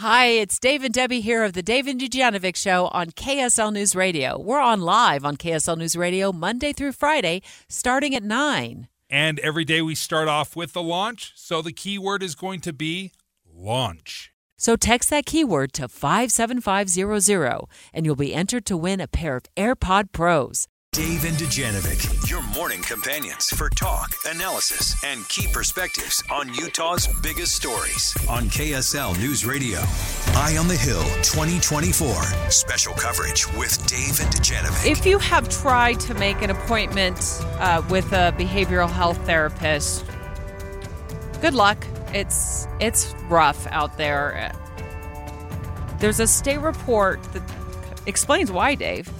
Hi, it's Dave and Debbie here of the Dave and Dujanovic Show on KSL News Radio. We're on live on KSL News Radio Monday through Friday, starting at 9. And every day we start off with the launch. So the keyword is going to be launch. So text that keyword to 57500 and you'll be entered to win a pair of AirPod Pros. Dave and Dujanovic, your morning companions for talk, analysis, and key perspectives on Utah's biggest stories on KSL News Radio. Eye on the Hill 2024. Special coverage with Dave and Dujanovic. If you have tried to make an appointment uh, with a behavioral health therapist, good luck. It's it's rough out there. There's a state report that explains why, Dave.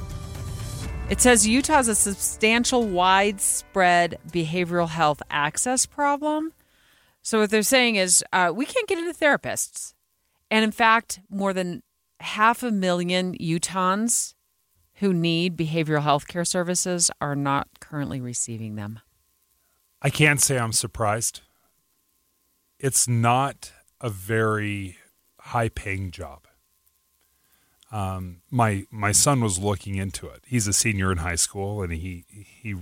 It says Utah has a substantial widespread behavioral health access problem. So, what they're saying is uh, we can't get into therapists. And in fact, more than half a million Utahns who need behavioral health care services are not currently receiving them. I can't say I'm surprised. It's not a very high paying job um, my my son was looking into it. He's a senior in high school, and he he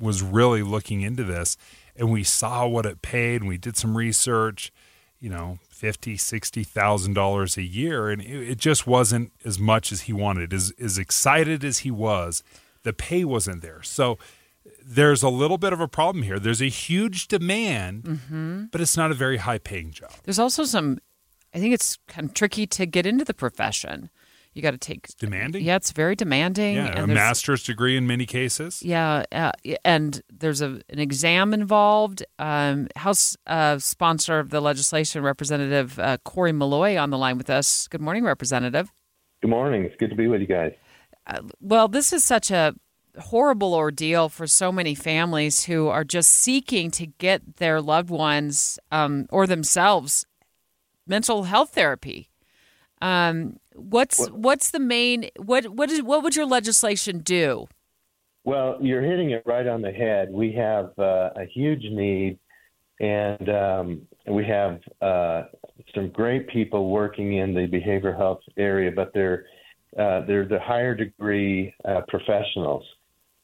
was really looking into this. And we saw what it paid, and we did some research. You know, fifty, sixty thousand dollars a year, and it, it, just wasn't as much as he wanted. As as excited as he was, the pay wasn't there. So there's a little bit of a problem here. There's a huge demand, mm-hmm. but it's not a very high paying job. There's also some I think it's kind of tricky to get into the profession. You got to take it's demanding. Yeah, it's very demanding. Yeah, a master's degree in many cases. Yeah, uh, and there's a, an exam involved. Um, House uh, sponsor of the legislation, Representative uh, Cory Maloy, on the line with us. Good morning, Representative. Good morning. It's good to be with you guys. Uh, well, this is such a horrible ordeal for so many families who are just seeking to get their loved ones um, or themselves mental health therapy. Um, what's what, what's the main what what is what would your legislation do? Well, you're hitting it right on the head. We have uh, a huge need, and um, we have uh, some great people working in the behavioral health area, but they're uh, they're the higher degree uh, professionals.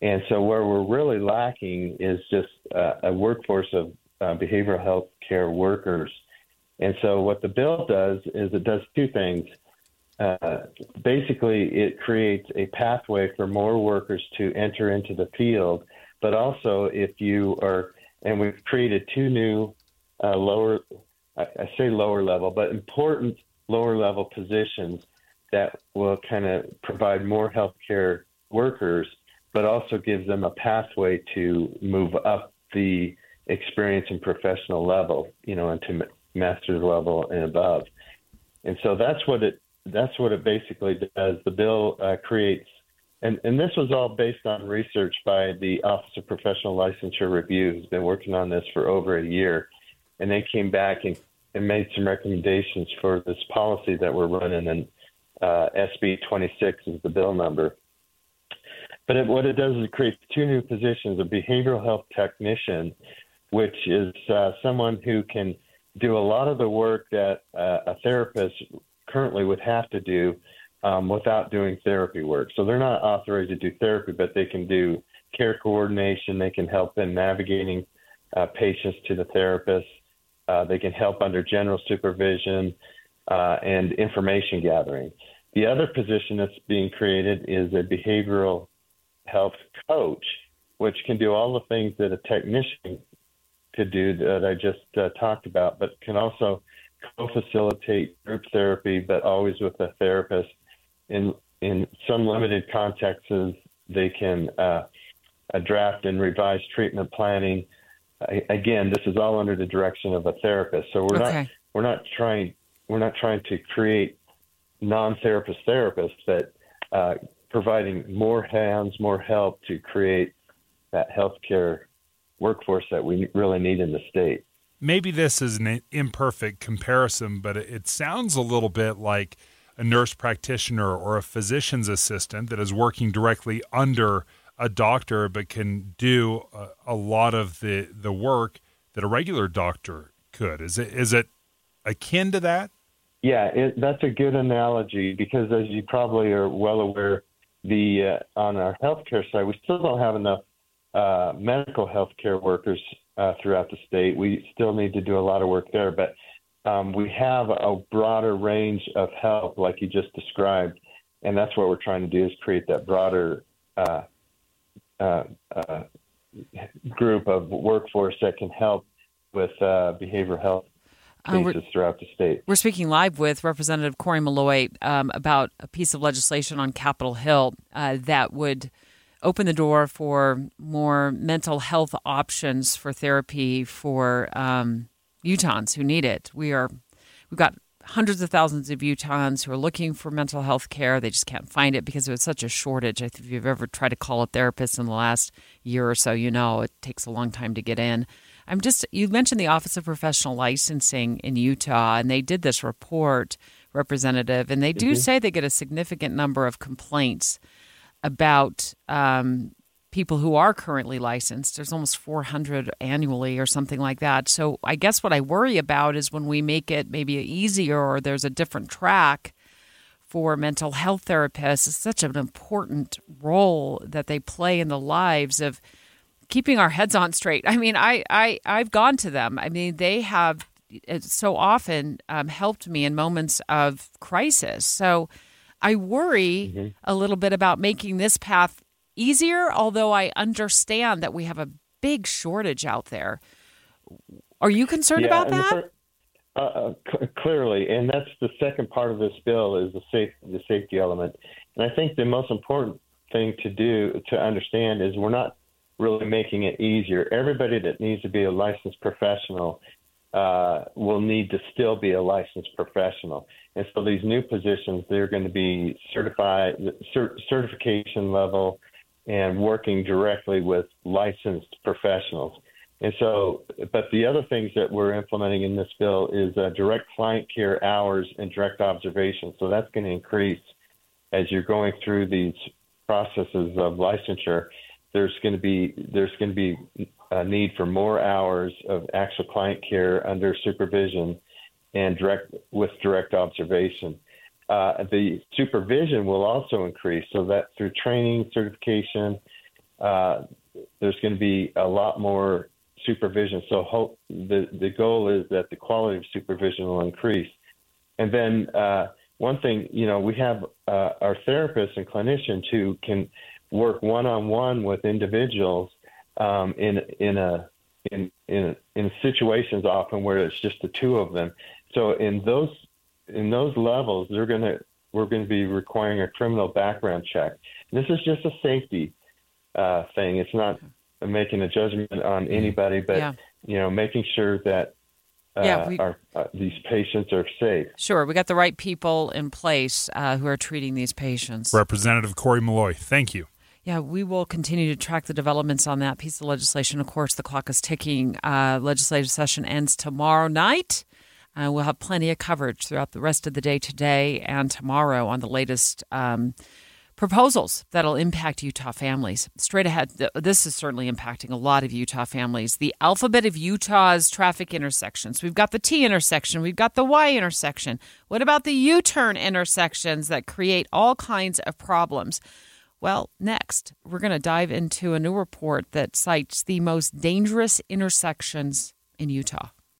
And so, where we're really lacking is just uh, a workforce of uh, behavioral health care workers and so what the bill does is it does two things. Uh, basically, it creates a pathway for more workers to enter into the field. But also, if you are, and we've created two new uh, lower, I, I say lower level, but important lower level positions that will kind of provide more healthcare workers, but also gives them a pathway to move up the experience and professional level, you know, into master's level and above. And so that's what it that's what it basically does. The bill uh, creates, and, and this was all based on research by the Office of Professional Licensure Review, who's been working on this for over a year, and they came back and, and made some recommendations for this policy that we're running, and uh, SB 26 is the bill number. But it, what it does is it creates two new positions: a behavioral health technician, which is uh, someone who can do a lot of the work that uh, a therapist currently would have to do um, without doing therapy work. So they're not authorized to do therapy, but they can do care coordination. They can help in navigating uh, patients to the therapist. Uh, they can help under general supervision uh, and information gathering. The other position that's being created is a behavioral health coach, which can do all the things that a technician could do that I just uh, talked about, but can also co-facilitate group therapy, but always with a therapist. In in some limited contexts, they can uh, draft and revise treatment planning. I, again, this is all under the direction of a therapist. So we're okay. not we're not trying we're not trying to create non-therapist therapists, but uh, providing more hands, more help to create that healthcare workforce that we really need in the state. Maybe this is an imperfect comparison, but it sounds a little bit like a nurse practitioner or a physician's assistant that is working directly under a doctor but can do a, a lot of the, the work that a regular doctor could. Is it is it akin to that? Yeah, it, that's a good analogy because, as you probably are well aware, the uh, on our healthcare side, we still don't have enough uh, medical healthcare workers uh, throughout the state. We still need to do a lot of work there, but um, we have a broader range of help, like you just described, and that's what we're trying to do is create that broader uh, uh, uh, group of workforce that can help with uh, behavioral health uh, throughout the state. We're speaking live with Representative Cory Maloy um, about a piece of legislation on Capitol Hill uh, that would open the door for more mental health options for therapy for um, Utahns who need it. We are we've got hundreds of thousands of Utahns who are looking for mental health care. They just can't find it because there's such a shortage. If you've ever tried to call a therapist in the last year or so, you know it takes a long time to get in. I'm just you mentioned the Office of Professional Licensing in Utah, and they did this report, representative, and they do mm-hmm. say they get a significant number of complaints about um, people who are currently licensed. There's almost 400 annually or something like that. So I guess what I worry about is when we make it maybe easier or there's a different track for mental health therapists. It's such an important role that they play in the lives of keeping our heads on straight. I mean, I, I I've gone to them. I mean, they have so often um, helped me in moments of crisis. So I worry mm-hmm. a little bit about making this path easier, although I understand that we have a big shortage out there. Are you concerned yeah, about that? uh, uh c- clearly, and that's the second part of this bill is the safe the safety element. And I think the most important thing to do to understand is we're not really making it easier. Everybody that needs to be a licensed professional uh, will need to still be a licensed professional. And so these new positions, they're going to be certified, cert- certification level, and working directly with licensed professionals. And so, but the other things that we're implementing in this bill is uh, direct client care hours and direct observation. So that's going to increase as you're going through these processes of licensure there's going to be there's going to be a need for more hours of actual client care under supervision and direct with direct observation. Uh, the supervision will also increase, so that through training, certification, uh, there's going to be a lot more supervision. So hope, the the goal is that the quality of supervision will increase. And then uh, one thing, you know, we have uh, our therapists and clinicians who can work one on one with individuals um, in in a in in in situations often where it's just the two of them. So in those in those levels, they're gonna we're going to be requiring a criminal background check. And this is just a safety uh, thing. It's not making a judgment on mm-hmm. anybody, but yeah. you know, making sure that uh, yeah, we, our, uh, these patients are safe. Sure, we got the right people in place uh, who are treating these patients. Representative Cory Maloy, thank you. Yeah, we will continue to track the developments on that piece of legislation. Of course, the clock is ticking. Uh, legislative session ends tomorrow night. Uh, we'll have plenty of coverage throughout the rest of the day today and tomorrow on the latest um, proposals that'll impact Utah families. Straight ahead, th- this is certainly impacting a lot of Utah families. The alphabet of Utah's traffic intersections. We've got the T intersection, we've got the Y intersection. What about the U turn intersections that create all kinds of problems? Well, next, we're going to dive into a new report that cites the most dangerous intersections in Utah.